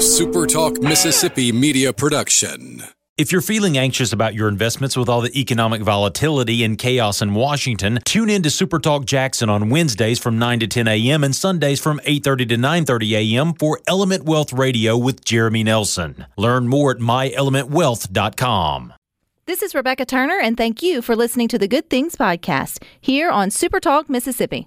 SuperTalk Mississippi media production. If you're feeling anxious about your investments with all the economic volatility and chaos in Washington, tune in to SuperTalk Jackson on Wednesdays from 9 to 10 a.m. and Sundays from 8:30 to 9:30 a.m. for Element Wealth Radio with Jeremy Nelson. Learn more at myelementwealth.com. This is Rebecca Turner, and thank you for listening to the Good Things Podcast here on SuperTalk Mississippi.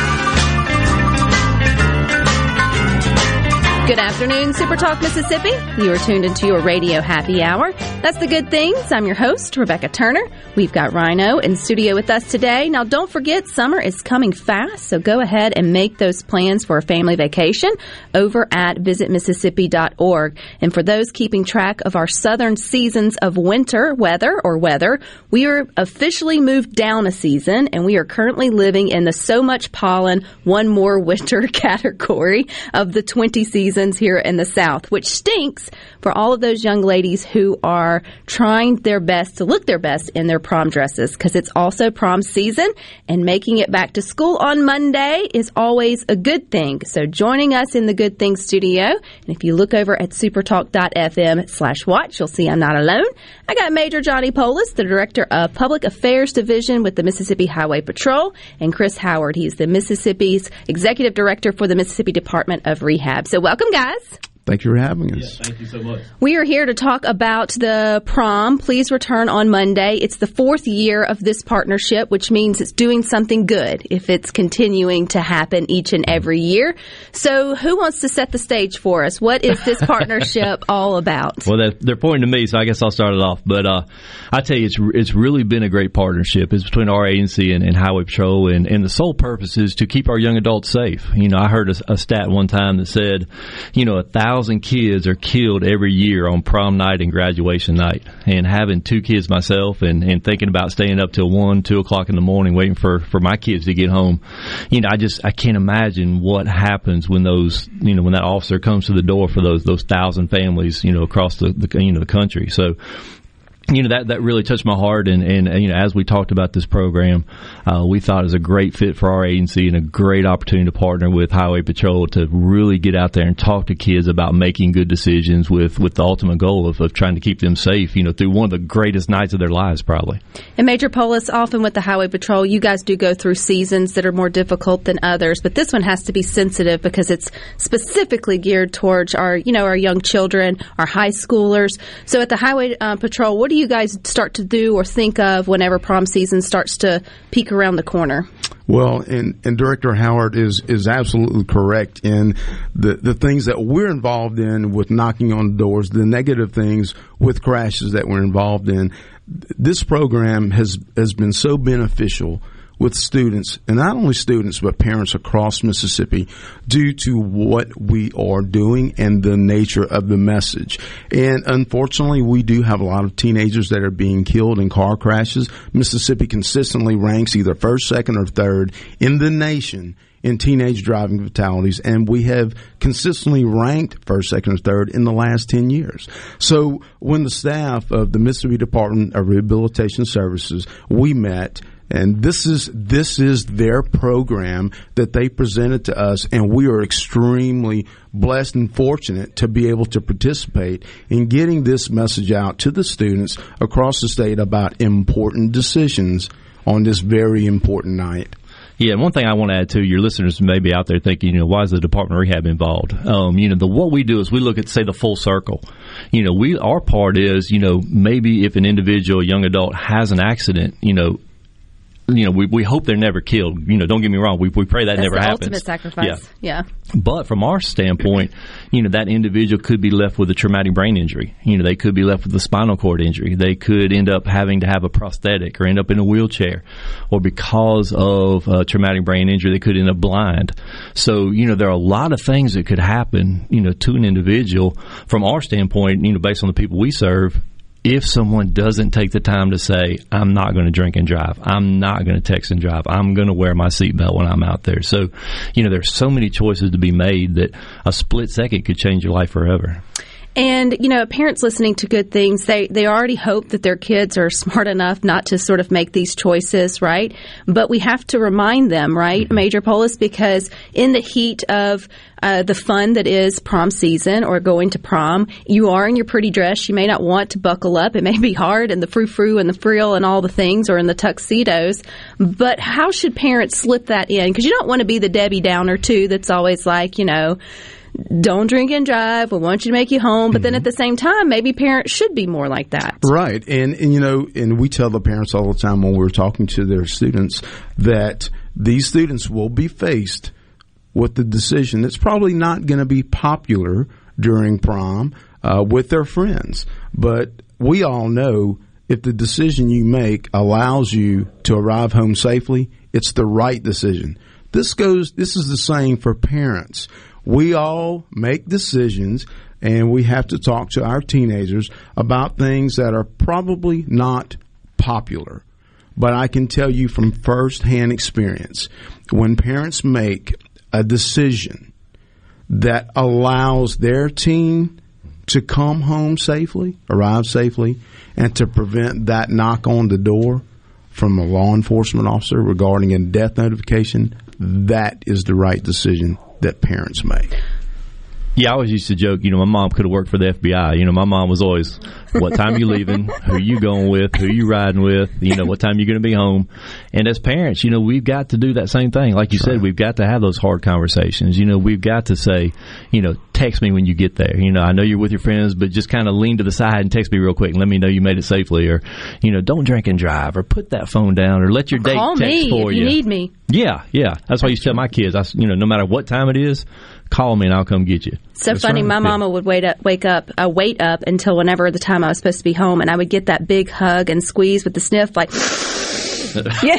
Good afternoon, Super Talk Mississippi. You are tuned into your radio happy hour. That's the good things. I'm your host, Rebecca Turner. We've got Rhino in studio with us today. Now, don't forget, summer is coming fast, so go ahead and make those plans for a family vacation over at visitmississippi.org. And for those keeping track of our southern seasons of winter weather or weather, we are officially moved down a season and we are currently living in the so much pollen, one more winter category of the 20 seasons seasons here in the South, which stinks for all of those young ladies who are trying their best to look their best in their prom dresses because it's also prom season and making it back to school on Monday is always a good thing. So joining us in the Good Things studio, and if you look over at supertalk.fm slash watch, you'll see I'm not alone. I got Major Johnny Poulos, the Director of Public Affairs Division with the Mississippi Highway Patrol, and Chris Howard. He's the Mississippi's Executive Director for the Mississippi Department of Rehab. So welcome, guys. Thank you for having us. Yeah, thank you so much. We are here to talk about the prom. Please return on Monday. It's the fourth year of this partnership, which means it's doing something good if it's continuing to happen each and every year. So, who wants to set the stage for us? What is this partnership all about? Well, they're, they're, pointing to me, so I guess I'll start it off. But uh, I tell you, it's it's really been a great partnership. It's between our agency and, and Highway Patrol, and, and the sole purpose is to keep our young adults safe. You know, I heard a, a stat one time that said, you know, a thousand thousand kids are killed every year on prom night and graduation night. And having two kids myself and, and thinking about staying up till one, two o'clock in the morning waiting for, for my kids to get home, you know, I just I can't imagine what happens when those you know when that officer comes to the door for those those thousand families you know across the, the you know the country. So you know that that really touched my heart. And, and you know as we talked about this program uh, we thought it was a great fit for our agency and a great opportunity to partner with highway patrol to really get out there and talk to kids about making good decisions with with the ultimate goal of, of trying to keep them safe you know through one of the greatest nights of their lives probably. And major Poulos often with the highway patrol you guys do go through seasons that are more difficult than others but this one has to be sensitive because it's specifically geared towards our you know our young children our high schoolers. So at the highway uh, patrol what do you you guys start to do or think of whenever prom season starts to peek around the corner? Well, and, and Director Howard is, is absolutely correct in the, the things that we're involved in with knocking on doors, the negative things with crashes that we're involved in. This program has, has been so beneficial with students, and not only students, but parents across Mississippi due to what we are doing and the nature of the message. And unfortunately, we do have a lot of teenagers that are being killed in car crashes. Mississippi consistently ranks either first, second, or third in the nation in teenage driving fatalities, and we have consistently ranked first, second, or third in the last 10 years. So when the staff of the Mississippi Department of Rehabilitation Services, we met and this is this is their program that they presented to us, and we are extremely blessed and fortunate to be able to participate in getting this message out to the students across the state about important decisions on this very important night. Yeah, and one thing I want to add to your listeners may be out there thinking, you know, why is the Department of Rehab involved? Um, you know, the what we do is we look at say the full circle. You know, we our part is, you know, maybe if an individual, young adult has an accident, you know, you know, we, we hope they're never killed. You know, don't get me wrong. We, we pray that That's never the happens. Ultimate sacrifice. Yeah. yeah. But from our standpoint, you know, that individual could be left with a traumatic brain injury. You know, they could be left with a spinal cord injury. They could end up having to have a prosthetic or end up in a wheelchair, or because of a traumatic brain injury, they could end up blind. So, you know, there are a lot of things that could happen. You know, to an individual. From our standpoint, you know, based on the people we serve, if someone doesn't take the time to say, I'm not going to drink and drive, I'm not going to text and drive, I'm going to wear my seatbelt when I'm out there. So, you know, there's so many choices to be made that a split second could change your life forever. And you know, parents listening to good things, they they already hope that their kids are smart enough not to sort of make these choices, right? But we have to remind them, right, mm-hmm. Major Poulos, because in the heat of uh, the fun that is prom season or going to prom, you are in your pretty dress. You may not want to buckle up. It may be hard, and the frou frou and the frill and all the things, or in the tuxedos. But how should parents slip that in? Because you don't want to be the Debbie Downer too. That's always like, you know don't drink and drive. We want you to make you home. But mm-hmm. then at the same time, maybe parents should be more like that. Right. And, and, you know, and we tell the parents all the time when we're talking to their students that these students will be faced with the decision that's probably not going to be popular during prom uh, with their friends. But we all know if the decision you make allows you to arrive home safely, it's the right decision. This goes, this is the same for parents we all make decisions and we have to talk to our teenagers about things that are probably not popular. But I can tell you from firsthand experience, when parents make a decision that allows their teen to come home safely, arrive safely, and to prevent that knock on the door from a law enforcement officer regarding a death notification, that is the right decision that parents make. Yeah, I always used to joke, you know, my mom could have worked for the FBI. You know, my mom was always, what time you leaving? Who you going with? Who you riding with? You know, what time you're going to be home? And as parents, you know, we've got to do that same thing. Like you That's said, right. we've got to have those hard conversations. You know, we've got to say, you know, text me when you get there. You know, I know you're with your friends, but just kind of lean to the side and text me real quick and let me know you made it safely. Or, you know, don't drink and drive or put that phone down or let your date Call text me for if you. need me. Yeah, yeah. That's why you tell my kids, I, you know, no matter what time it is, call me and I'll come get you. So That's funny. Right. My mama would wait up, wake up, uh, wait up until whenever the time I was supposed to be home, and I would get that big hug and squeeze with the sniff, like. yeah.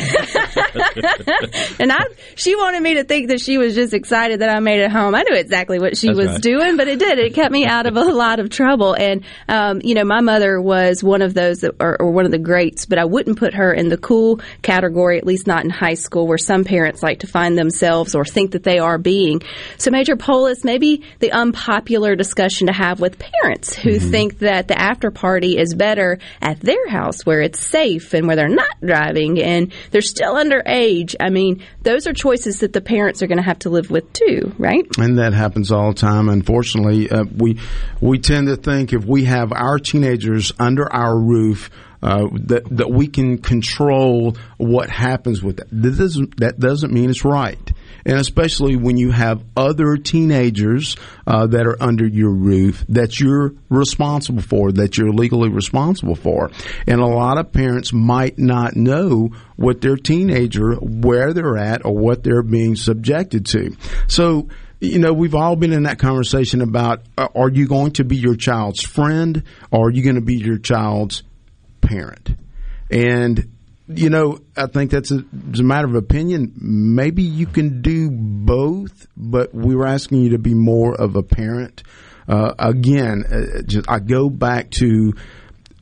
and I, she wanted me to think that she was just excited that I made it home. I knew exactly what she That's was right. doing, but it did. It kept me out of a lot of trouble. And, um, you know, my mother was one of those that, or, or one of the greats, but I wouldn't put her in the cool category, at least not in high school, where some parents like to find themselves or think that they are being. So, Major Poulos, maybe the unpopular discussion to have with parents who mm-hmm. think that the after party is better at their house where it's safe and where they're not driving and they're still underage. I mean, those are choices that the parents are going to have to live with too, right? And that happens all the time. Unfortunately, uh, we we tend to think if we have our teenagers under our roof. Uh, that that we can control what happens with that. Doesn't that doesn't mean it's right and especially when you have other teenagers uh, that are under your roof that you're responsible for, that you're legally responsible for. And a lot of parents might not know what their teenager, where they're at, or what they're being subjected to. So, you know, we've all been in that conversation about uh, are you going to be your child's friend or are you going to be your child's parent? And you know, I think that's a, a, matter of opinion. Maybe you can do both, but we were asking you to be more of a parent. Uh, again, uh, just, I go back to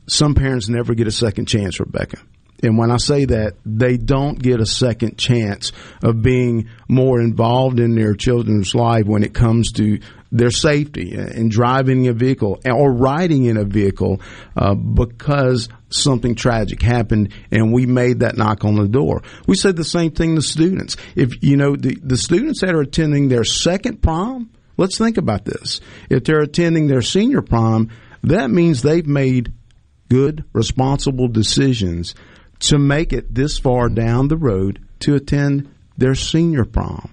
some parents never get a second chance, Rebecca. And when I say that, they don't get a second chance of being more involved in their children's life when it comes to their safety in driving a vehicle or riding in a vehicle uh, because something tragic happened and we made that knock on the door. We said the same thing to students. If you know the, the students that are attending their second prom, let's think about this. If they're attending their senior prom, that means they've made good, responsible decisions to make it this far down the road to attend their senior prom.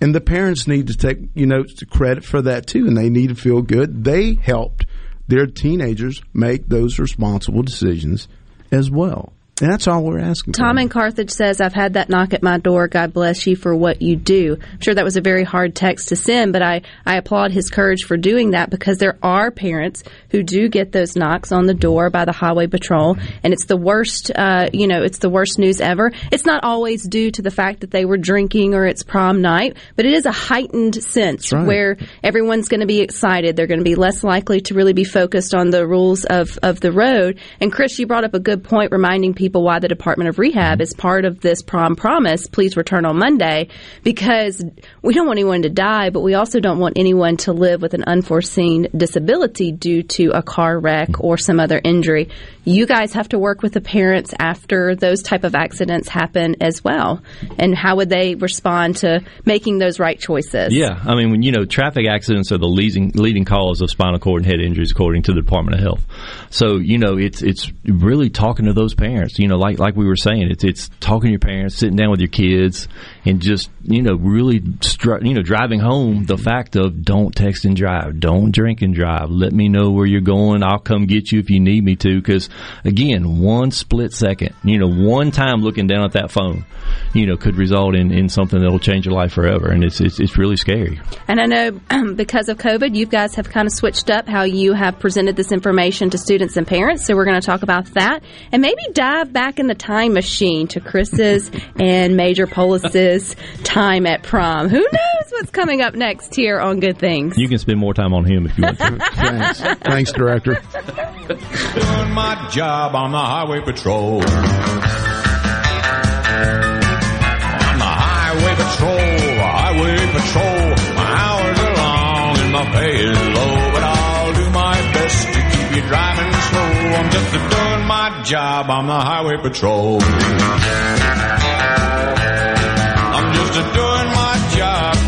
And the parents need to take, you know, credit for that too, and they need to feel good. They helped their teenagers make those responsible decisions as well. And that's all we're asking. Tom for. in Carthage says, I've had that knock at my door. God bless you for what you do. I'm sure that was a very hard text to send, but I, I applaud his courage for doing that because there are parents who do get those knocks on the door by the highway patrol. And it's the worst, uh, you know, it's the worst news ever. It's not always due to the fact that they were drinking or it's prom night, but it is a heightened sense right. where everyone's going to be excited. They're going to be less likely to really be focused on the rules of, of the road. And Chris, you brought up a good point reminding people why the Department of Rehab is part of this prom promise. Please return on Monday because we don't want anyone to die, but we also don't want anyone to live with an unforeseen disability due to a car wreck or some other injury. You guys have to work with the parents after those type of accidents happen as well. And how would they respond to making those right choices? Yeah, I mean, when you know, traffic accidents are the leading leading cause of spinal cord and head injuries, according to the Department of Health. So you know, it's it's really talking to those parents. You know, like like we were saying, it's it's talking to your parents, sitting down with your kids, and just you know, really str- you know, driving home the fact of don't text and drive, don't drink and drive. Let me know where you're going. I'll come get you if you need me to. Because again, one split second, you know, one time looking down at that phone, you know, could result in, in something that'll change your life forever, and it's it's, it's really scary. And I know because of COVID, you guys have kind of switched up how you have presented this information to students and parents. So we're going to talk about that and maybe dive back in the time machine to Chris's and Major Poulos's time at prom. Who knows what's coming up next here on Good Things? You can spend more time on him if you want to. Thanks, thanks, director. Doing my job on the highway patrol. On the highway patrol, highway patrol. My hours are long and my pay is low, but I'll do my best to keep you driving slow. I'm just doing my job on the highway patrol. Doing my job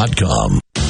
WatkinsConstructionInc.com.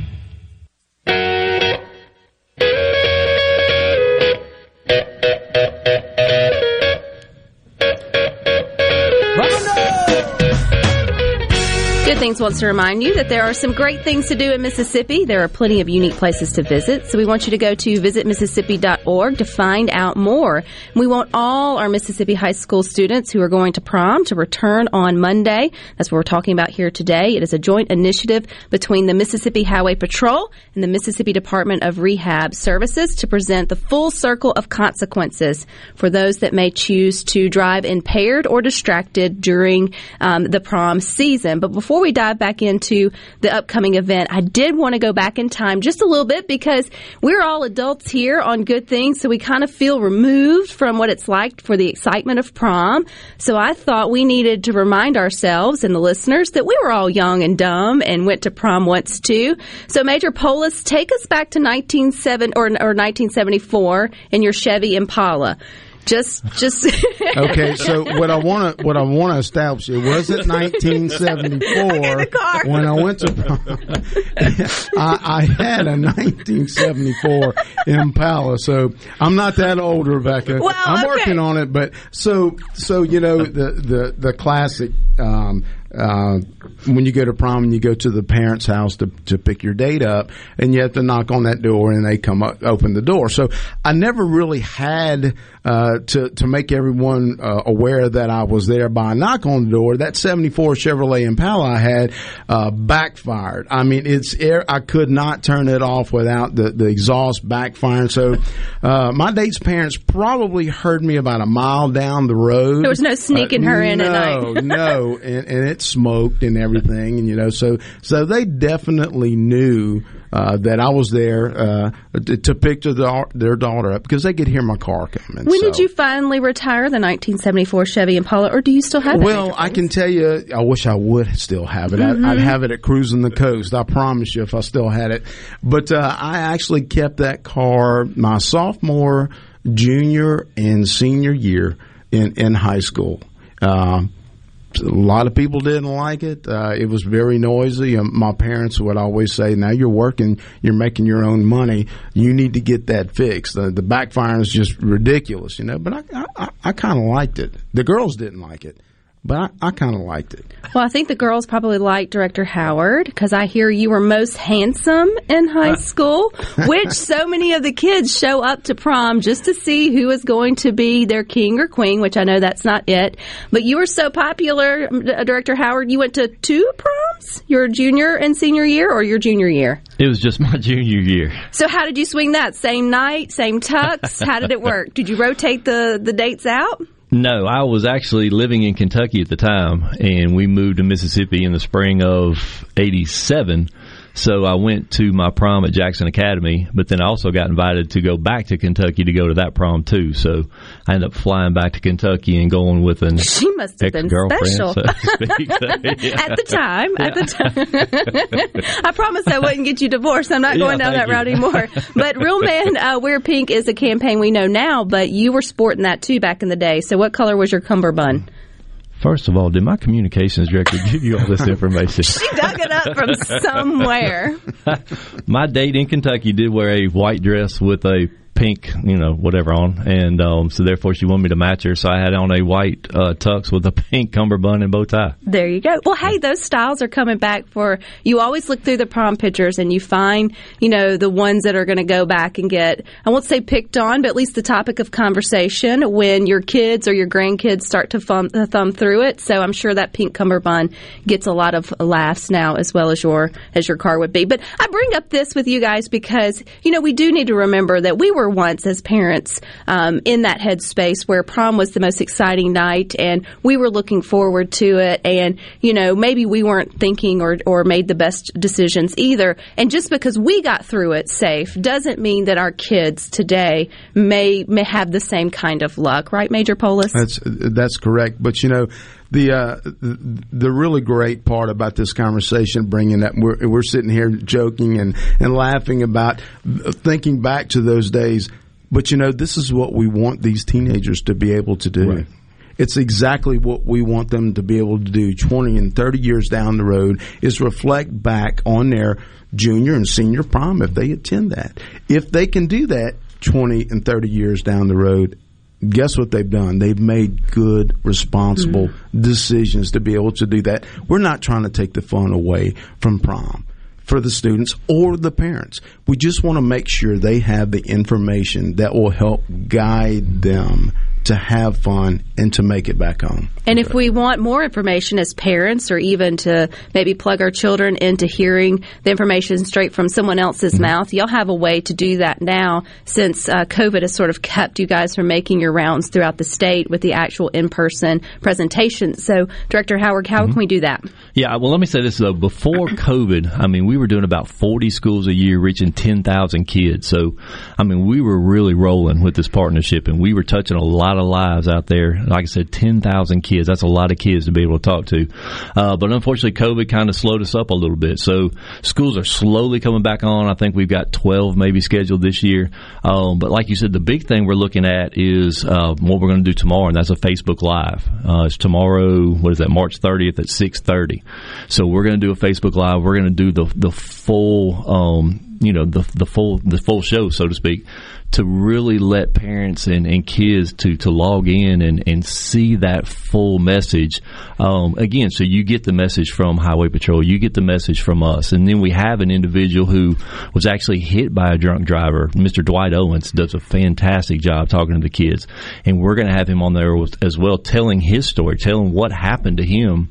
Good Things wants to remind you that there are some great things to do in Mississippi. There are plenty of unique places to visit. So we want you to go to visitmississippi.org to find out more. We want all our Mississippi high school students who are going to prom to return on Monday. That's what we're talking about here today. It is a joint initiative between the Mississippi Highway Patrol and the Mississippi Department of Rehab Services to present the full circle of consequences for those that may choose to drive impaired or distracted during um, the prom season. But before we dive back into the upcoming event, I did want to go back in time just a little bit because we're all adults here on Good Things, so we kind of feel removed from what it's like for the excitement of prom. So I thought we needed to remind ourselves and the listeners that we were all young and dumb and went to prom once too. So Major Poulos, take us back to 1970 or, or 1974 in your Chevy Impala. Just, just. okay, so what I want to what I want to establish it wasn't 1974 when I went to. I, I had a 1974 Impala, so I'm not that old, Rebecca. Well, I'm okay. working on it, but so so you know the the the classic. Um, uh, when you go to prom and you go to the parents' house to, to pick your date up, and you have to knock on that door, and they come up, open the door. So I never really had uh, to to make everyone uh, aware that I was there by a knock on the door. That '74 Chevrolet Impala I had uh, backfired. I mean, it's air. I could not turn it off without the the exhaust backfiring. So uh, my date's parents probably heard me about a mile down the road. There was no sneaking her in no, at night. no, and, and it smoked and everything, and you know, so so they definitely knew uh, that I was there uh, to, to pick their, da- their daughter up because they could hear my car coming. When so. did you finally retire the 1974 Chevy Impala, or do you still have it? Well, I can tell you, I wish I would still have it. Mhm. I'd, I'd have it at cruising the coast. I promise you, if I still had it. But uh, I actually kept that car my sophomore, junior, and senior year in in high school. Um, a lot of people didn't like it. Uh, it was very noisy. Um, my parents would always say, "Now you're working, you're making your own money. You need to get that fixed." The, the backfiring is just ridiculous, you know. But I, I, I kind of liked it. The girls didn't like it, but I, I kind of liked it. Well, I think the girls probably liked Director Howard because I hear you were most handsome in high school, which so many of the kids show up to prom just to see who is going to be their king or queen, which I know that's not it. But you were so popular, uh, Director Howard, you went to two proms, your junior and senior year, or your junior year? It was just my junior year. So how did you swing that? Same night, same tux? How did it work? Did you rotate the, the dates out? No, I was actually living in Kentucky at the time, and we moved to Mississippi in the spring of '87. So I went to my prom at Jackson Academy, but then I also got invited to go back to Kentucky to go to that prom too. So I ended up flying back to Kentucky and going with an She must have been special. so. Yeah. at the time. At the time, I promised I wouldn't get you divorced. I'm not Yeah, going down that you. route anymore. But Real Man uh, Wear Pink is a campaign we know now, but you were sporting that too back in the day. So, what color was your cummerbund? First of all, did my communications director give you all this information? She dug it up from somewhere. my date in Kentucky did wear a white dress with a pink, you know, whatever on, and um, so therefore she wanted me to match her. So I had on a white uh, tux with a pink cummerbund and bow tie. There you go. Well, hey, those styles are coming back for you. Always look through the prom pictures and you find, you know, the ones that are going to go back and get, I won't say picked on, but at least the topic of conversation when your kids or your grandkids start to thumb, uh, thumb through it. So I'm sure that pink cummerbund gets a lot of laughs now as well as your as your car would be. But I bring up this with you guys because you know we do need to remember that we were once as parents um, in that headspace where prom was the most exciting night and we were looking forward to it, and you know maybe we weren't thinking or or made the best decisions either. And just because we got through it safe doesn't mean that our kids today may may have the same kind of luck, right, Major Poulos? That's that's correct. But you know, the uh, the really great part about this conversation, bringing that we're we're sitting here joking and and laughing about thinking back to those days. But you know, this is what we want these teenagers to be able to do. Right. It's exactly what we want them to be able to do 20 and 30 years down the road is reflect back on their junior and senior prom if they attend that. If they can do that 20 and 30 years down the road, guess what they've done? They've made good, responsible mm-hmm. decisions to be able to do that. We're not trying to take the fun away from prom for the students or the parents. We just want to make sure they have the information that will help guide them to have fun and to make it back home. And if we want more information as parents, or even to maybe plug our children into hearing the information straight from someone else's mouth, y'all have a way to do that now since uh, COVID has sort of kept you guys from making your rounds throughout the state with the actual in person presentations. So, Director Howard, how can we do that? Yeah, well, let me say this though. Before COVID, I mean, we were doing about 40 schools a year, reaching 10,000 kids. So, I mean, we were really rolling with this partnership and we were touching a lot of lives out there. Like I said, 10,000 kids. That's a lot of kids to be able to talk to. Uh, but unfortunately, COVID kind of slowed us up a little bit. So, schools are slowly coming back on. I think we've got 12 maybe scheduled this year. Um, but like you said, the big thing we're looking at is uh, what we're going to do tomorrow, and that's a Facebook Live. Uh, it's tomorrow, what is that, March 30th at 6.30. So we're going to do a Facebook Live. We're going to do the, the full, um, you know, the, the full, the full show, so to speak, to really let parents and, and kids to, to log in and, and see that full message. Um, again, so you get the message from Highway Patrol, you get the message from us, and then we have an individual who was actually hit by a drunk driver. Mr. Dwight Owens does a fantastic job talking to the kids, and we're going to have him on there with- as well, telling his story, telling what happened to him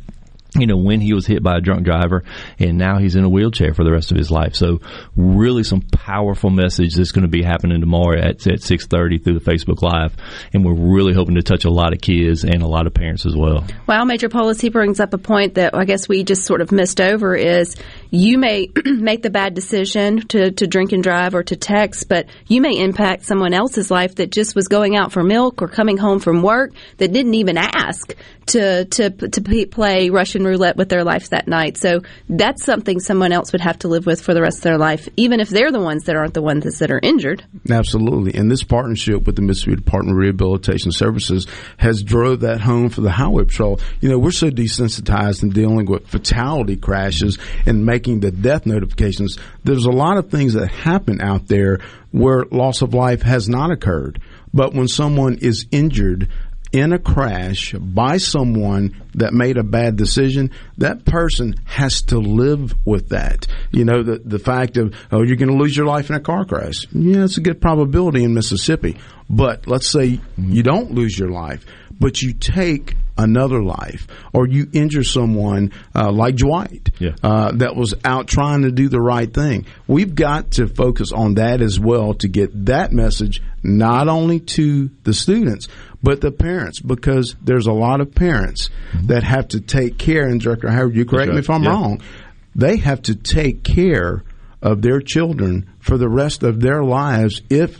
you know, when he was hit by a drunk driver and now he's in a wheelchair for the rest of his life. So really some powerful message that's going to be happening tomorrow at, at 6.30 through the Facebook Live. And we're really hoping to touch a lot of kids and a lot of parents as well. Well, Major Poulos, he brings up a point that I guess we just sort of missed over is you may make the bad decision to, to drink and drive or to text, but you may impact someone else's life that just was going out for milk or coming home from work that didn't even ask to to to play Russian roulette with their life that night. So that's something someone else would have to live with for the rest of their life, even if they're the ones that aren't the ones that are injured. Absolutely. And this partnership with the Mississippi Department of Rehabilitation Services has drove that home for the Highway Patrol. You know, we're so desensitized in dealing with fatality crashes and making the death notifications. There's a lot of things that happen out there where loss of life has not occurred. But when someone is injured, in a crash by someone that made a bad decision, that person has to live with that. You know, the, the fact of, oh, you're going to lose your life in a car crash. Yeah, it's a good probability in Mississippi. But let's say you don't lose your life, but you take another life or you injure someone uh, like Dwight Yeah. uh, that was out trying to do the right thing. We've got to focus on that as well to get that message not only to the students but the parents because there's a lot of parents that have to take care. And Director Howard, you correct me if I'm Yeah. wrong. They have to take care of their children for the rest of their lives if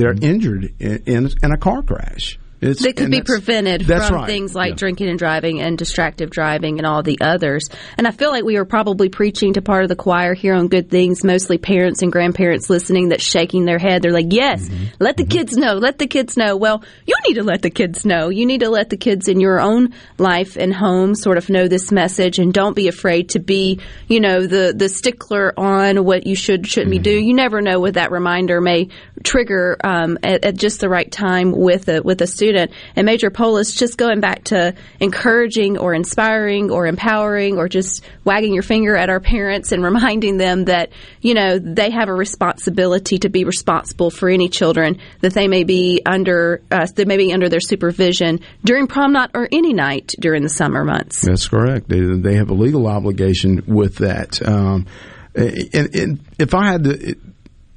they're mm-hmm. injured in, in, in a car crash. It's, that could be prevented from right. things like Yeah. drinking and driving and distractive driving and all the others. And I feel like we are probably preaching to part of the choir here on good things, mostly parents and grandparents listening that's shaking their head. They're like, yes, Mm-hmm. let the kids know, let the kids know. Well, you need to let the kids know. You need to let the kids in your own life and home sort of know this message and don't be afraid to be, you know, the, the stickler on what you should, shouldn't be Mm-hmm. do. You never know what that reminder may trigger um, at, at just the right time with a, with a student. And Major Poulos, just going back to encouraging or inspiring or empowering or just wagging your finger at our parents and reminding them that, you know, they have a responsibility to be responsible for any children that they may be under, uh, that may be under their supervision during prom night or any night during the summer months. That's correct. They, they have a legal obligation with that. Um, and, and if I had to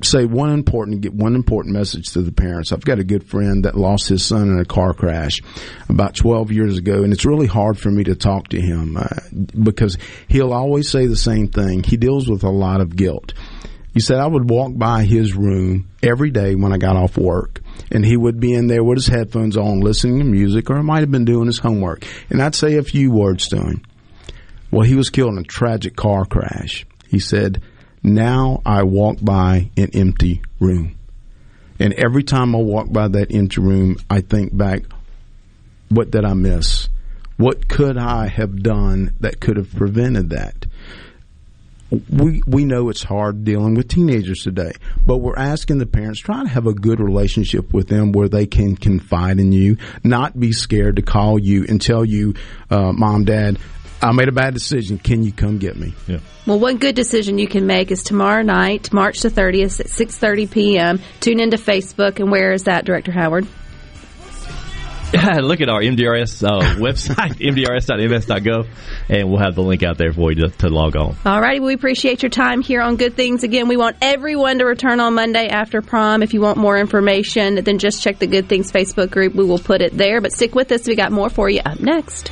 say one important, get one important message to the parents, I've got a good friend that lost his son in a car crash about 12 years ago, and it's really hard for me to talk to him uh, because he'll always say the same thing. He deals with a lot of guilt. He said I would walk by his room every day when I got off work, and he would be in there with his headphones on, listening to music, or might have been doing his homework. And I'd say a few words to him. Well, he was killed in a tragic car crash. He said, Now I walk by an empty room. And every time I walk by that empty room, I think back, what did I miss? What could I have done that could have prevented that? we we know it's hard dealing with teenagers today, but we're asking the parents try to have a good relationship with them where they can confide in you, not be scared to call you and tell you, uh, "Mom, Dad, I made a bad decision. Can you come get me?" Yeah. Well, one good decision you can make is tomorrow night, March the 30th at 6:30 p.m. Tune into Facebook, and where is that, Director Howard? Look at our MDRS uh, website, mdrs.ms.gov, and we'll have the link out there for you to, to log on. All righty, we appreciate your time here on Good Things. Again, we want everyone to return on Monday after prom. If you want more information, then just check the Good Things Facebook group. We will put it there. But stick with us. We got more for you up next.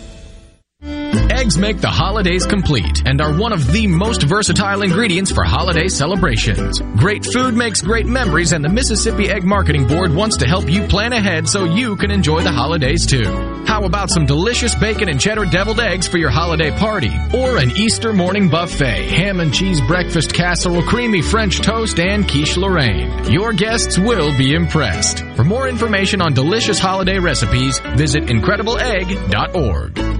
Eggs make the holidays complete and are one of the most versatile ingredients for holiday celebrations. Great food makes great memories and the Mississippi Egg Marketing Board wants to help you plan ahead so you can enjoy the holidays too. How about some delicious bacon and cheddar deviled eggs for your holiday party? Or an Easter morning buffet, ham and cheese breakfast casserole, creamy French toast, and quiche Lorraine. Your guests will be impressed. For more information on delicious holiday recipes, visit incredibleegg.org.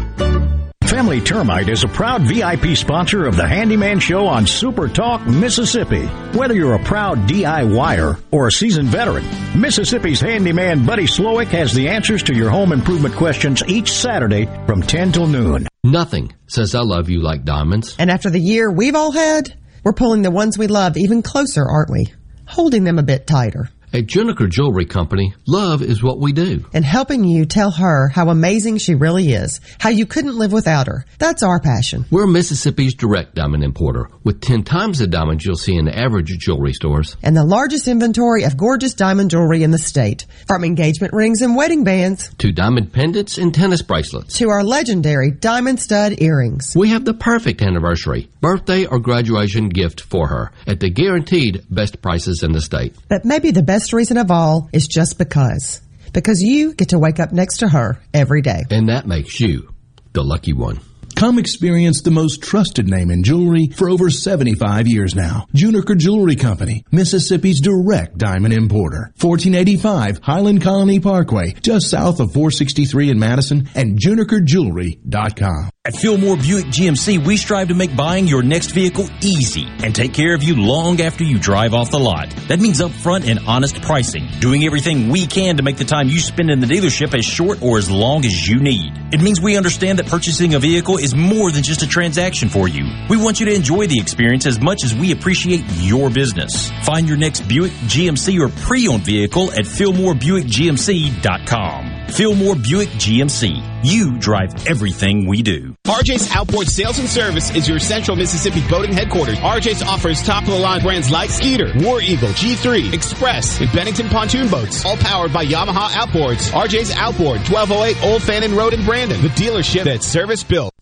Family Termite is a proud VIP sponsor of the Handyman Show on Super Talk, Mississippi. Whether you're a proud DIYer or a seasoned veteran, Mississippi's handyman Buddy Slowick has the answers to your home improvement questions each Saturday from 10 till noon. Nothing says I love you like diamonds. And after the year we've all had, we're pulling the ones we love even closer, aren't we? Holding them a bit tighter. At Juniker Jewelry Company, love is what we do. And helping you tell her how amazing she really is, how you couldn't live without her. That's our passion. We're Mississippi's direct diamond importer, with 10 times the diamonds you'll see in the average jewelry stores. And the largest inventory of gorgeous diamond jewelry in the state. From engagement rings and wedding bands. To diamond pendants and tennis bracelets. To our legendary diamond stud earrings. We have the perfect anniversary, birthday, or graduation gift for her at the guaranteed best prices in the state. But maybe the best reason of all is just because. Because you get to wake up next to her every day. And that makes you the lucky one. Come experience the most trusted name in jewelry for over 75 years now. Juniker Jewelry Company, Mississippi's direct diamond importer. 1485 Highland Colony Parkway, just south of 463 in Madison, and junikerjewelry.com. At Fillmore Buick GMC, we strive to make buying your next vehicle easy and take care of you long after you drive off the lot. That means upfront and honest pricing, doing everything we can to make the time you spend in the dealership as short or as long as you need. It means we understand that purchasing a vehicle is more than just a transaction for you. We want you to enjoy the experience as much as we appreciate your business. Find your next Buick, GMC, or pre-owned vehicle at FillmoreBuickGMC.com. Fillmore Buick GMC. You drive everything we do. RJ's Outboard Sales and Service is your central Mississippi boating headquarters. RJ's offers top of the line brands like Skeeter, War Eagle, G3, Express, and Bennington pontoon boats, all powered by Yamaha Outboards. RJ's Outboard, 1208 Old Fannin Road in Brandon, the dealership that's service built.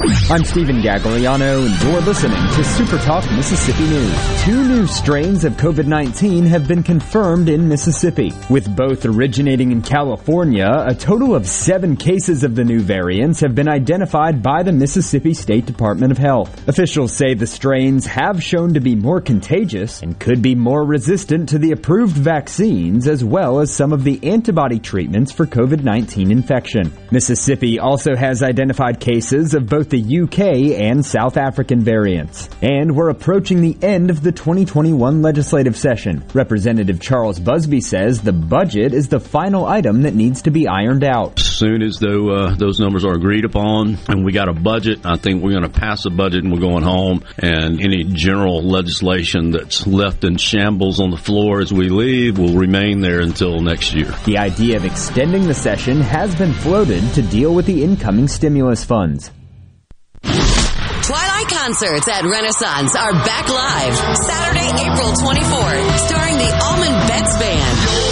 I'm Stephen Gagliano, and you're listening to Super Talk Mississippi News. Two new strains of COVID-19 have been confirmed in Mississippi. With both originating in California, a total of seven cases of the new variants have been identified by the Mississippi State Department of Health. Officials say the strains have shown to be more contagious and could be more resistant to the approved vaccines as well as some of the antibody treatments for COVID-19 infection. Mississippi also has identified cases of both the UK and South African variants. And we're approaching the end of the 2021 legislative session. Representative Charles Busby says the budget is the final item that needs to be ironed out. Soon as though, uh, those numbers are agreed upon and we got a budget, I think we're going to pass a budget and we're going home. And any general legislation that's left in shambles on the floor as we leave will remain there until next year. The idea of extending the session has been floated to deal with the incoming stimulus funds. Concerts at Renaissance are back live Saturday, April 24th, starring the Allman Betts Band.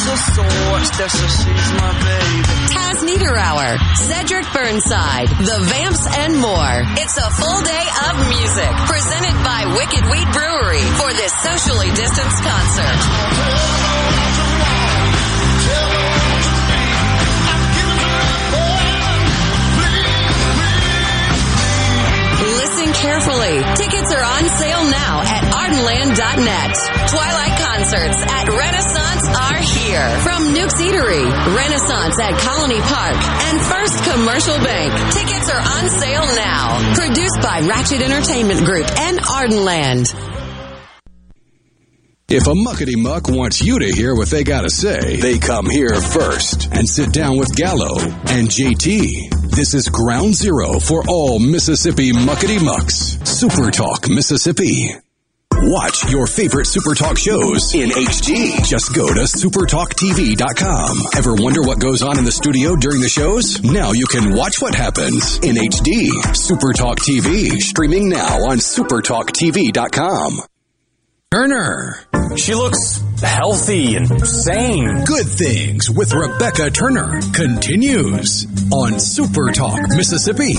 Special sauce. That's so she's my baby. Taz Niederauer, Cedric Burnside, The Vamps, and more. It's a full day of music presented by Wicked Wheat Brewery for this socially distanced concert. Listen carefully. Tickets are on sale now at ardenland.net. Twilight concerts at Renaissance are here. From Nuke's Eatery, Renaissance at Colony Park, and First Commercial Bank. Tickets are on sale now. Produced by Ratchet Entertainment Group and Ardenland. If a muckety muck wants you to hear what they gotta say, they come here first and sit down with Gallo and JT. This is ground zero for all Mississippi muckety mucks. Super Talk Mississippi. Watch your favorite Super Talk shows in HD. Just go to supertalktv.com. Ever wonder what goes on in the studio during the shows? Now you can watch what happens in HD. Super Talk TV, streaming now on supertalktv.com. Turner. She looks healthy and sane. Good Things with Rebecca Turner continues on Super Talk Mississippi.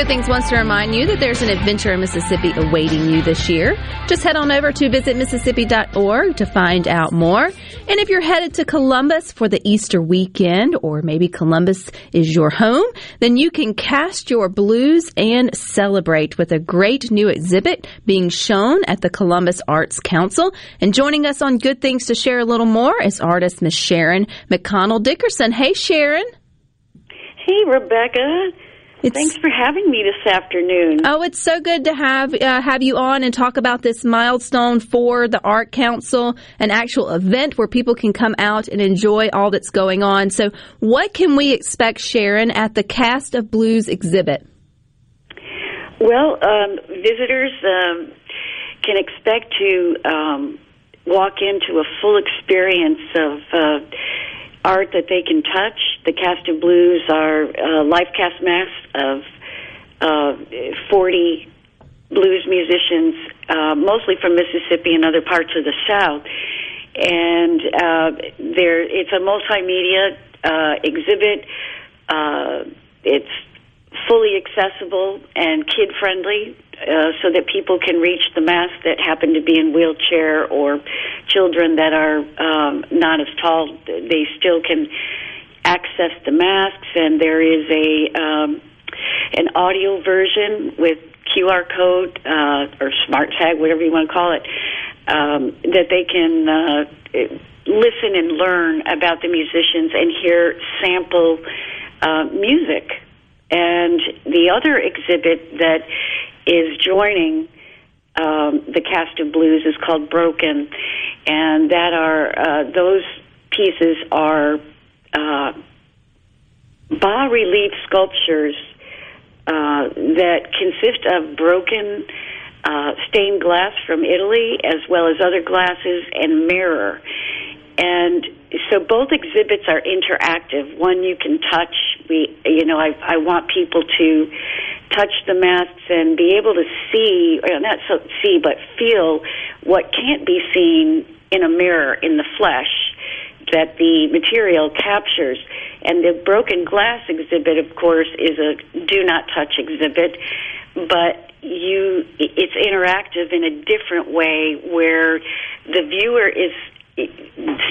Good Things wants to remind you that there's an adventure in Mississippi awaiting you this year. Just head on over to visitmississippi.org to find out more. And if you're headed to Columbus for the Easter weekend, or maybe Columbus is your home, then you can cast your blues and celebrate with a great new exhibit being shown at the Columbus Arts Council. And joining us on Good Things to share a little more is artist Miss Sharon McConnell Dickerson. Hey, Sharon. Hey, Rebecca. Thanks for having me this afternoon. Oh, it's so good to have uh, have you on and talk about this milestone for the Art Council, an actual event where people can come out and enjoy all that's going on. So, what can we expect, Sharon, at the Cast of Blues exhibit? Well, um, visitors um, can expect to um, walk into a full experience of uh, art that they can touch. The cast of blues are uh, life cast masks of uh, 40 blues musicians, uh, mostly from Mississippi and other parts of the South. And uh, there, it's a multimedia uh, exhibit. Uh, it's fully accessible and kid friendly uh, so that people can reach the mass that happen to be in wheelchair or children that are um, not as tall. They still can access the masks, and there is a um, an audio version with QR code uh, or smart tag, whatever you want to call it, um, that they can uh, listen and learn about the musicians and hear sample uh, music. And the other exhibit that is joining um, the cast of blues is called Broken, and that are uh, those pieces are uh, bas relief sculptures uh, that consist of broken uh, stained glass from Italy, as well as other glasses and mirror. And so both exhibits are interactive. One you can touch. We, you know, I, I want people to touch the masks and be able to see, or not so see, but feel what can't be seen in a mirror in the flesh that the material captures. And the broken glass exhibit, of course, is a do not touch exhibit, but you it's interactive in a different way where the viewer is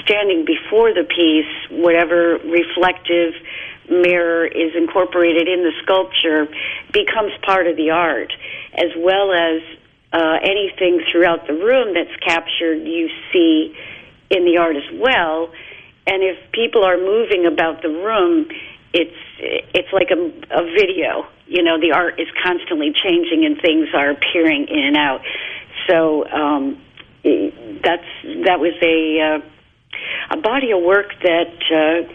standing before the piece, whatever reflective mirror is incorporated in the sculpture becomes part of the art, as well as uh, anything throughout the room that's captured you see in the art as well. And if people are moving about the room, it's it's like a, a video. You know, the art is constantly changing and things are appearing in and out. So um, that's that was a uh, a body of work that uh,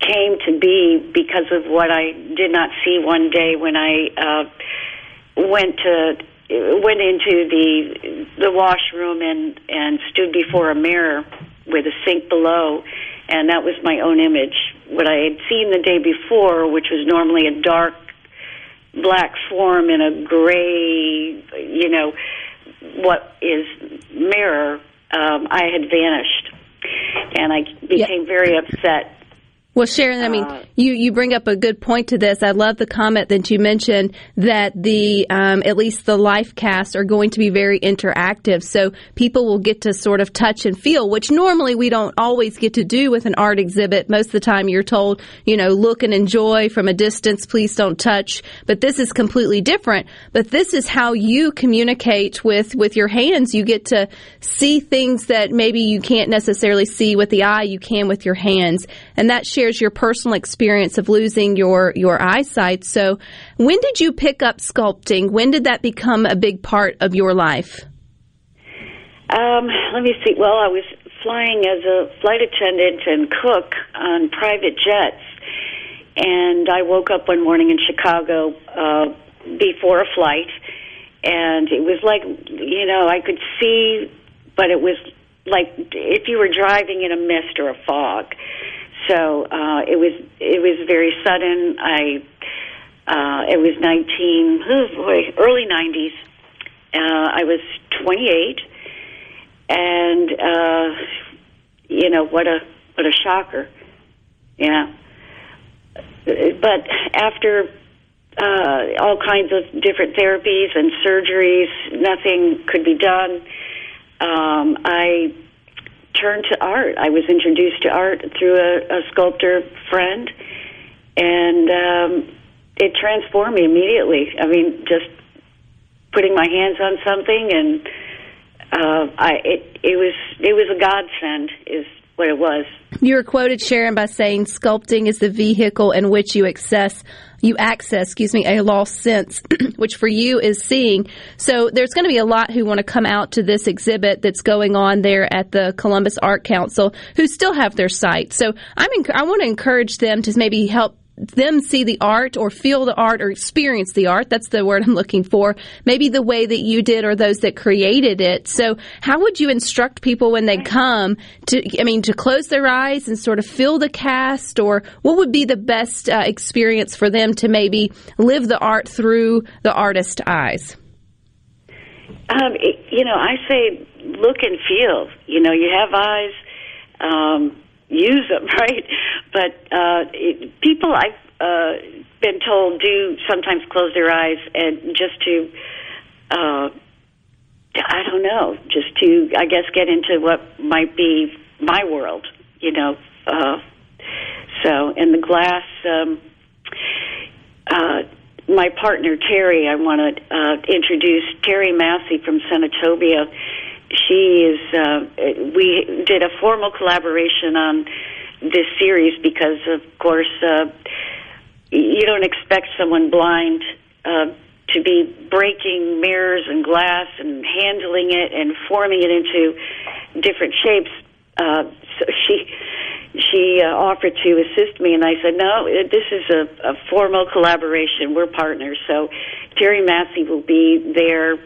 came to be because of what I did not see one day when I uh, went to went into the the washroom and and stood before a mirror with a sink below and that was my own image. What I had seen the day before which was normally a dark black form in a gray you know what is mirror, um, I had vanished, and I became very upset well, Sharon, I mean, uh, you, you bring up a good point to this. I love the comment that you mentioned that the um, at least the life casts are going to be very interactive, so people will get to sort of touch and feel, which normally we don't always get to do with an art exhibit. Most of the time, you're told, you know, look and enjoy from a distance. Please don't touch. But this is completely different. But this is how you communicate with with your hands. You get to see things that maybe you can't necessarily see with the eye. You can with your hands, and that shares shares your personal experience of losing your, your eyesight. So, when did you pick up sculpting? When did that become a big part of your life? Um, let me see. Well, I was flying as a flight attendant and cook on private jets, and I woke up one morning in Chicago uh, before a flight, and it was like, you know, I could see, but it was like if you were driving in a mist or a fog. So uh, it was it was very sudden. I uh, it was nineteen oh boy early nineties. Uh, I was twenty eight, and uh, you know what a what a shocker. Yeah, but after uh, all kinds of different therapies and surgeries, nothing could be done. Um, I turned to art. I was introduced to art through a, a sculptor friend, and um, it transformed me immediately. I mean, just putting my hands on something, and uh, I it it was it was a godsend. Is what it was. You were quoted, Sharon, by saying sculpting is the vehicle in which you access you access, excuse me, a lost sense, which for you is seeing. So there's going to be a lot who want to come out to this exhibit that's going on there at the Columbus Art Council who still have their sight. So I'm I want to encourage them to maybe help them see the art or feel the art or experience the art. That's the word I'm looking for. Maybe the way that you did or those that created it. So how would you instruct people when they come to, I mean, to close their eyes and sort of feel the cast or what would be the best uh, experience for them to maybe live the art through the artist's eyes? Um, you know, I say look and feel. You know, you have eyes. Um, use them, right? But uh, it, people I've uh, been told do sometimes close their eyes and just to, uh, I don't know, just to I guess get into what might be my world, you know. Uh, so, in the glass. Um, uh, my partner Terry, I want to uh, introduce Terry Massey from Senatobia she is. Uh, we did a formal collaboration on this series because, of course, uh, you don't expect someone blind uh, to be breaking mirrors and glass and handling it and forming it into different shapes. Uh, so she she uh, offered to assist me, and I said, "No, this is a, a formal collaboration. We're partners." So Terry Massey will be there.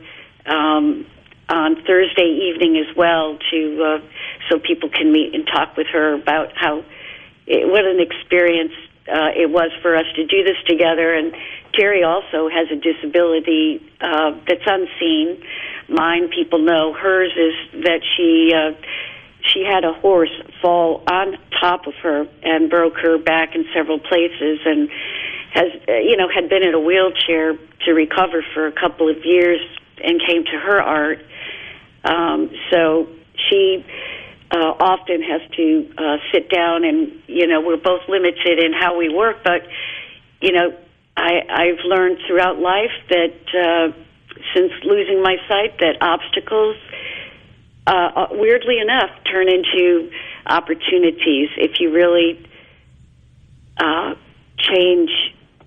Um, on Thursday evening as well to uh, so people can meet and talk with her about how it, what an experience uh, it was for us to do this together. And Terry also has a disability uh, that's unseen. Mine, people know. Hers is that she uh, she had a horse fall on top of her and broke her back in several places, and has uh, you know had been in a wheelchair to recover for a couple of years and came to her art um, so she uh, often has to uh, sit down, and you know we're both limited in how we work. But you know, I, I've learned throughout life that uh, since losing my sight, that obstacles, uh, uh, weirdly enough, turn into opportunities if you really uh, change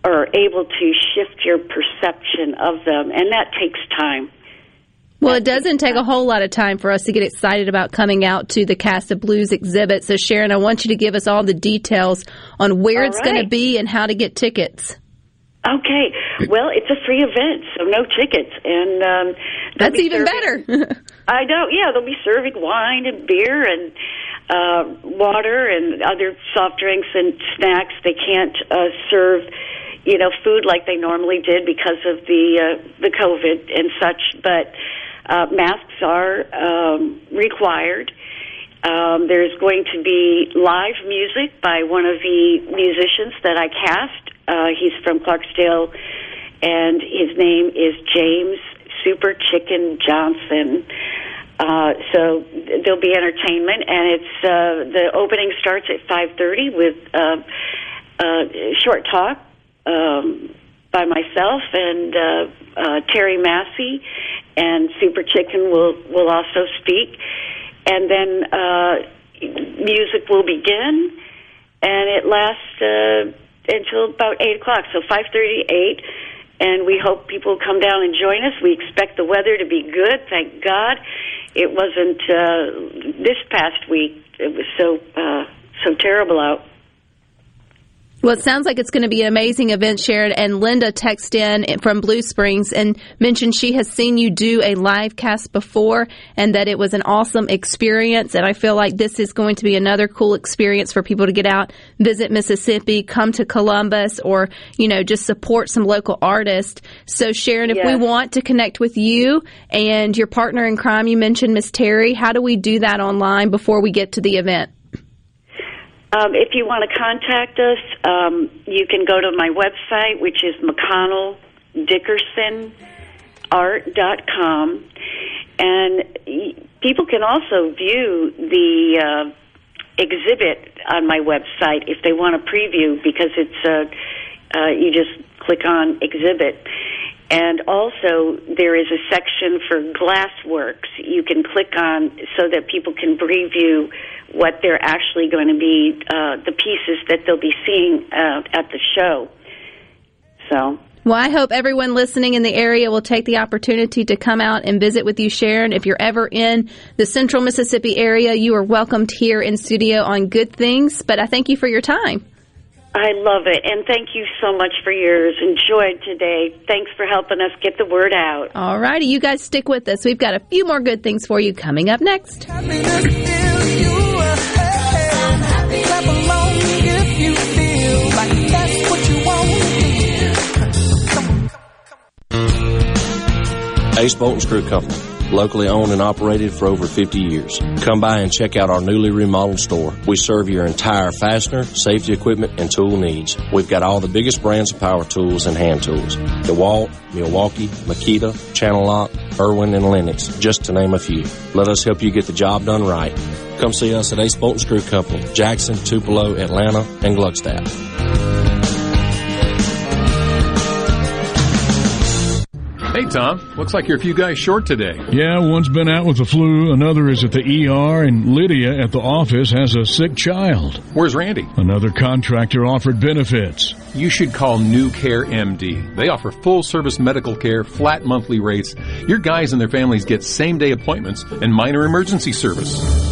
or able to shift your perception of them, and that takes time. Well, it doesn't take a whole lot of time for us to get excited about coming out to the Cast of Blues exhibit. So, Sharon, I want you to give us all the details on where All it's right. going to be and how to get tickets. Okay. Well, it's a free event, so no tickets, and um, That's be even serving- better. I know. Yeah, they'll be serving wine and beer and uh, water and other soft drinks and snacks. They can't uh, serve, you know, food like they normally did because of the uh, the COVID and such. But uh, masks are um, required. Um, there's going to be live music by one of the musicians that I cast. Uh, he's from Clarksdale, and his name is James Super Chicken Johnson. Uh, so there'll be entertainment, and it's uh, the opening starts at 5:30 with uh, a short talk um, by myself and uh, Terry Massey, and Super Chicken will will also speak, and then uh, music will begin, and it lasts uh, until about eight o'clock. So five thirty eight. And we hope people come down and join us. We expect the weather to be good. Thank God, it wasn't uh, this past week. It was so uh, so terrible out. Well, it sounds like it's going to be an amazing event, Sharon. And Linda texted in from Blue Springs and mentioned she has seen you do a live cast before and that it was an awesome experience. And I feel like this is going to be another cool experience for people to get out, visit Mississippi, come to Columbus, or, you know, just support some local artists. So, Sharon, if we want to connect with you and your partner in crime, you mentioned Miss Terry, how do we do that online before we get to the event? Um, if you want to contact us, um, you can go to my website, which is McConnelldickersonart.com. And people can also view the uh, exhibit on my website if they want a preview because it's uh, uh, you just click on exhibit. And also, there is a section for glassworks you can click on so that people can preview what they're actually going to be, uh, the pieces that they'll be seeing uh, at the show. So, Well, I hope everyone listening in the area will take the opportunity to come out and visit with you, Sharon. If you're ever in the central Mississippi area, you are welcomed here in studio on Good Things. But I thank you for your time. I love it. And thank you so much for yours. Enjoyed today. Thanks for helping us get the word out. All righty, you guys stick with us. We've got a few more good things for you coming up next. Ace Bolt and Screw Company, locally owned and operated for over 50 years. Come by and check out our newly remodeled store. We serve your entire fastener, safety equipment, and tool needs. We've got all the biggest brands of power tools and hand tools. DeWalt, Milwaukee, Makita, Channellock, Irwin, and Lenox, just to name a few. Let us help you get the job done right. Come see us at Ace Bolt and Screw Company, Jackson, Tupelo, Atlanta, and Gluckstadt. Hey, Tom. Looks like you're a few guys short today. Yeah, one's been out with the flu, another is at the ER, and Lydia at the office has a sick child. Where's Randy? Another contractor offered benefits. You should call New Care MD. They offer full service medical care, flat monthly rates. Your guys and their families get same day appointments and minor emergency service.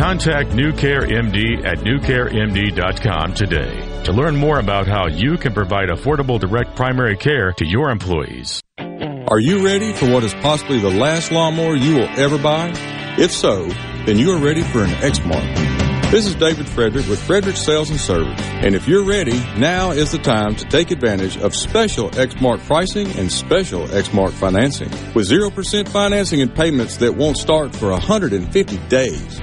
Contact New Care MD at newcaremd.com today to learn more about how you can provide affordable direct primary care to your employees. Are you ready for what is possibly the last lawnmower you will ever buy? If so, then you are ready for an Exmark. This is David Frederick with Frederick Sales and Service. And if you're ready, now is the time to take advantage of special Exmark pricing and special Exmark financing. With 0% financing and payments that won't start for 150 days.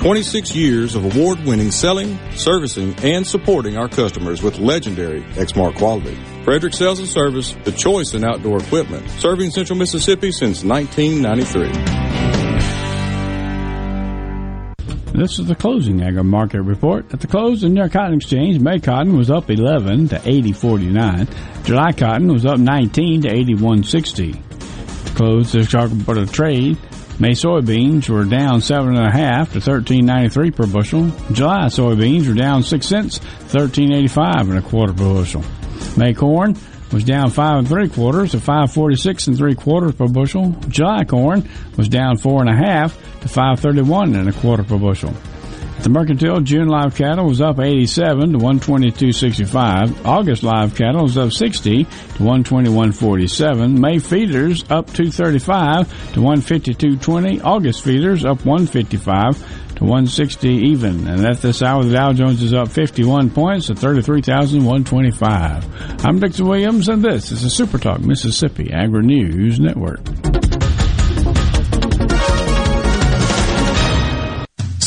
26 years of award-winning selling, servicing, and supporting our customers with legendary Exmark quality. Frederick Sales and Service, the choice in outdoor equipment, serving Central Mississippi since 1993. This is the closing agri market report. At the close, the New York Cotton Exchange, May cotton was up 11 to 80.49. July cotton was up 19 to 81.60. Close the Chicago Board of Trade. May soybeans were down seven and a half to thirteen ninety three per bushel. July soybeans were down six cents, thirteen eighty five and a quarter per bushel. May corn was down five and three quarters to five forty six and three quarters per bushel. July corn was down four and a half to five thirty one and a quarter per bushel. The Mercantile, June live cattle was up 87 to 122.65. August live cattle was up 60 to 121.47. May feeders up 235 to 152.20. August feeders up 155 to 160 even. And at this hour, the Dow Jones is up 51 points to 33,125. I'm Dixon Williams, and this is the Super Talk Mississippi Agri News Network.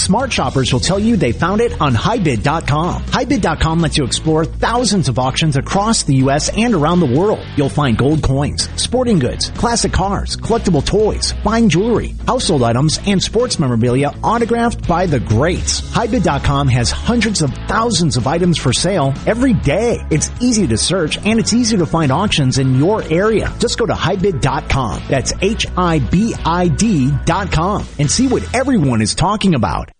Smart shoppers will tell you they found it on HiBid.com. HiBid.com lets you explore thousands of auctions across the U.S. and around the world. You'll find gold coins, sporting goods, classic cars, collectible toys, fine jewelry, household items, and sports memorabilia autographed by the greats. HiBid.com has hundreds of thousands of items for sale every day. It's easy to search and it's easy to find auctions in your area. Just go to HiBid.com. That's H-I-B-I-D.com and see what everyone is talking about.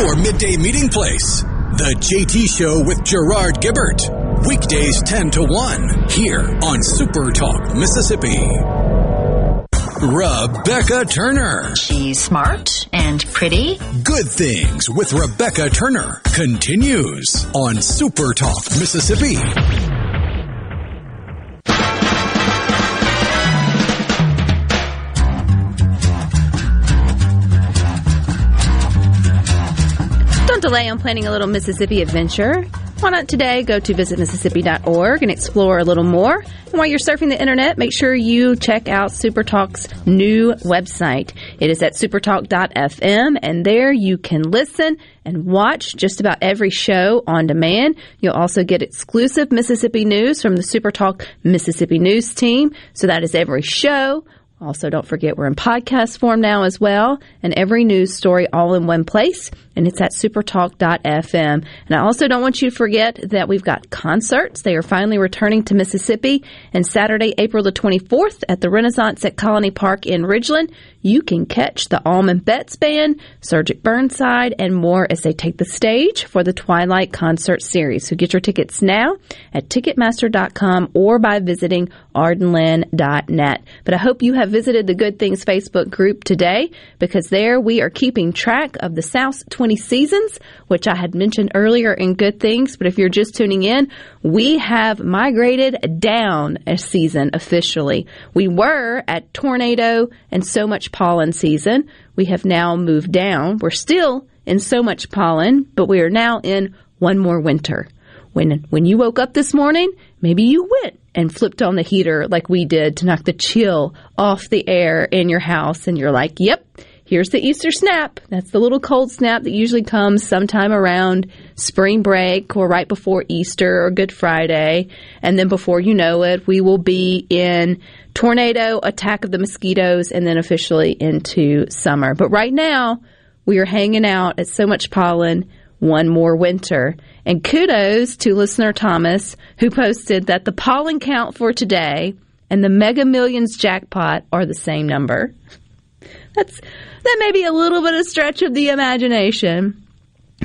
Your midday meeting place. The JT Show with Gerard Gibert. Weekdays 10 to 1 here on Super Talk, Mississippi. Rebecca Turner. She's smart and pretty. Good Things with Rebecca Turner continues on Super Talk, Mississippi. On planning a little Mississippi adventure. Why not today go to visitmississippi.org and explore a little more? And while you're surfing the internet, make sure you check out Supertalk's new website. It is at supertalk.fm, and there you can listen and watch just about every show on demand. You'll also get exclusive Mississippi news from the Supertalk Mississippi News team. So that is every show. Also, don't forget we're in podcast form now as well, and every news story all in one place, and it's at supertalk.fm. And I also don't want you to forget that we've got concerts. They are finally returning to Mississippi, and Saturday, April the 24th at the Renaissance at Colony Park in Ridgeland, you can catch the Allman Betts Band, Cedric Burnside, and more as they take the stage for the Twilight Concert Series. So get your tickets now at Ticketmaster.com or by visiting ardenland.net. But I hope you have visited the Good Things Facebook group today because there we are keeping track of the South's 20 seasons, which I had mentioned earlier in Good Things. But if you're just tuning in, we have migrated down a season officially. We were at tornado and so much pollen season. We have now moved down. We're still in so much pollen, but we are now in one more winter. When when you woke up this morning, maybe you went and flipped on the heater like we did to knock the chill off the air in your house and you're like, "Yep, here's the Easter snap. That's the little cold snap that usually comes sometime around spring break or right before Easter or Good Friday. And then before you know it, we will be in tornado, attack of the mosquitoes, and then officially into summer. But right now, we are hanging out at so much pollen, one more winter. And kudos to listener Thomas, who posted that the pollen count for today and the Mega Millions jackpot are the same number. That's that may be a little bit of stretch of the imagination.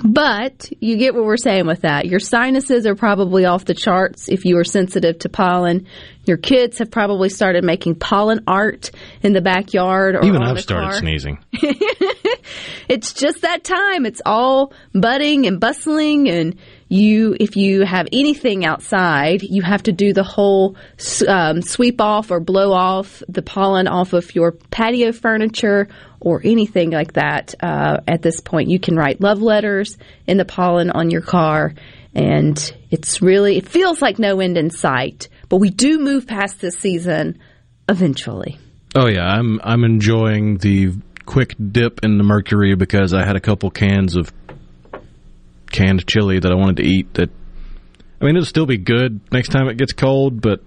But you get what we're saying with that. Your sinuses are probably off the charts if you are sensitive to pollen. Your kids have probably started making pollen art in the backyard or even I've started car. sneezing. it's just that time. It's all budding and bustling and you if you have anything outside, you have to do the whole um, sweep off or blow off the pollen off of your patio furniture or anything like that. Uh, at this point, you can write love letters in the pollen on your car, and it's really it feels like no end in sight. But we do move past this season eventually. Oh yeah, I'm I'm enjoying the quick dip in the mercury because I had a couple cans of canned chili that I wanted to eat. That I mean, it'll still be good next time it gets cold, but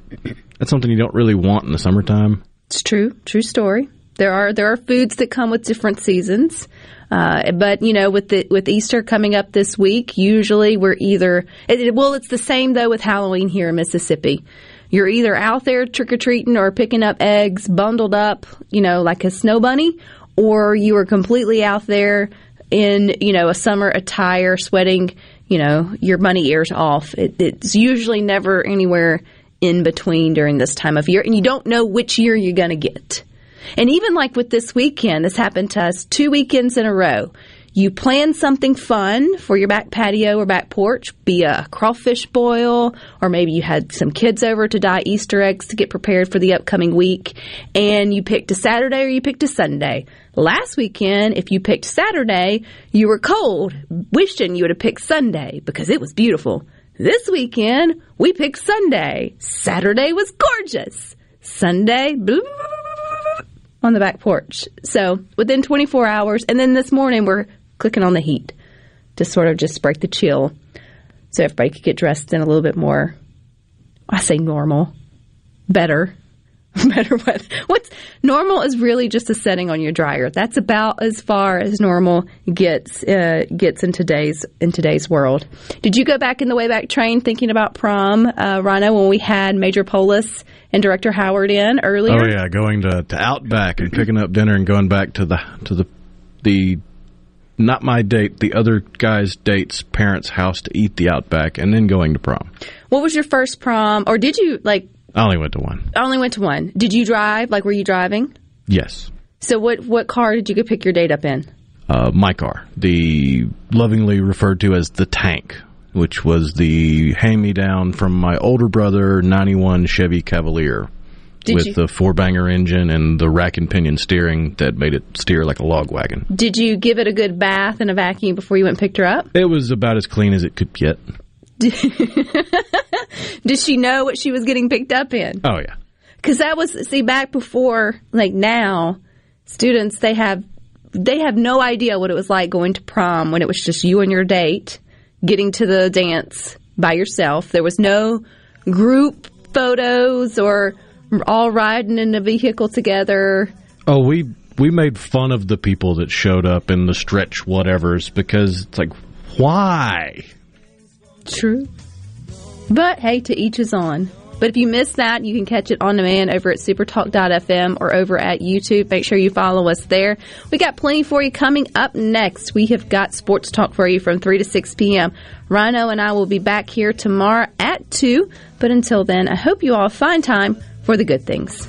that's something you don't really want in the summertime. It's true, true story. There are there are foods that come with different seasons, uh, but you know, with the with Easter coming up this week, usually we're either it, it- well, it's the same though with Halloween here in Mississippi. You're either out there trick or treating or picking up eggs, bundled up, you know, like a snow bunny, or you are completely out there in you know a summer attire, sweating, you know, your bunny ears off. It, it's usually never anywhere in between during this time of year, and you don't know which year you're going to get. And even like with this weekend, this happened to us two weekends in a row. You plan something fun for your back patio or back porch, be a crawfish boil, or maybe you had some kids over to dye Easter eggs to get prepared for the upcoming week, and you picked a Saturday or you picked a Sunday. Last weekend, if you picked Saturday, you were cold, wishing you would have picked Sunday because it was beautiful. This weekend, we picked Sunday. Saturday was gorgeous. Sunday, blah, on the back porch. So within 24 hours, and then this morning we're clicking on the heat to sort of just break the chill so everybody could get dressed in a little bit more, I say normal, better. Better weather. What's normal is really just a setting on your dryer. That's about as far as normal gets uh, gets in today's in today's world. Did you go back in the Wayback Train thinking about prom, uh, Rhino, when we had Major Poulos and Director Howard in earlier? Oh yeah, going to, to Outback and picking up dinner and going back to the to the the not my date, the other guy's date's parents' house to eat the Outback, and then going to prom. What was your first prom, or did you like? I only went to one. I only went to one. Did you drive? Like, were you driving? Yes, So, what what car did you go pick your date up in? uh, my car, the lovingly referred to as the Tank, which was the hand-me-down from my older brother, '91 Chevy Cavalier. Did with you- the four banger engine and the rack and pinion steering that made it steer like a log wagon. Did you give it a good bath and a vacuum before you went and picked her up? It was about as clean as it could get. Did she know what she was getting picked up in? Oh yeah. Because that was see back before, like now, students they have they have no idea what it was like going to prom when it was just you and your date getting to the dance by yourself. There was no group photos or all riding in a vehicle together. Oh, we we made fun of the people that showed up in the stretch whatevers because it's like, why? True. But hey, to each his own. But if you missed that, you can catch it on demand over at supertalk.fm or over at YouTube. Make sure you follow us there. We got plenty for you coming up next. We have got sports talk for you from 3 to 6 p.m. Rhino and I will be back here tomorrow at 2. But until then, I hope you all find time for the good things.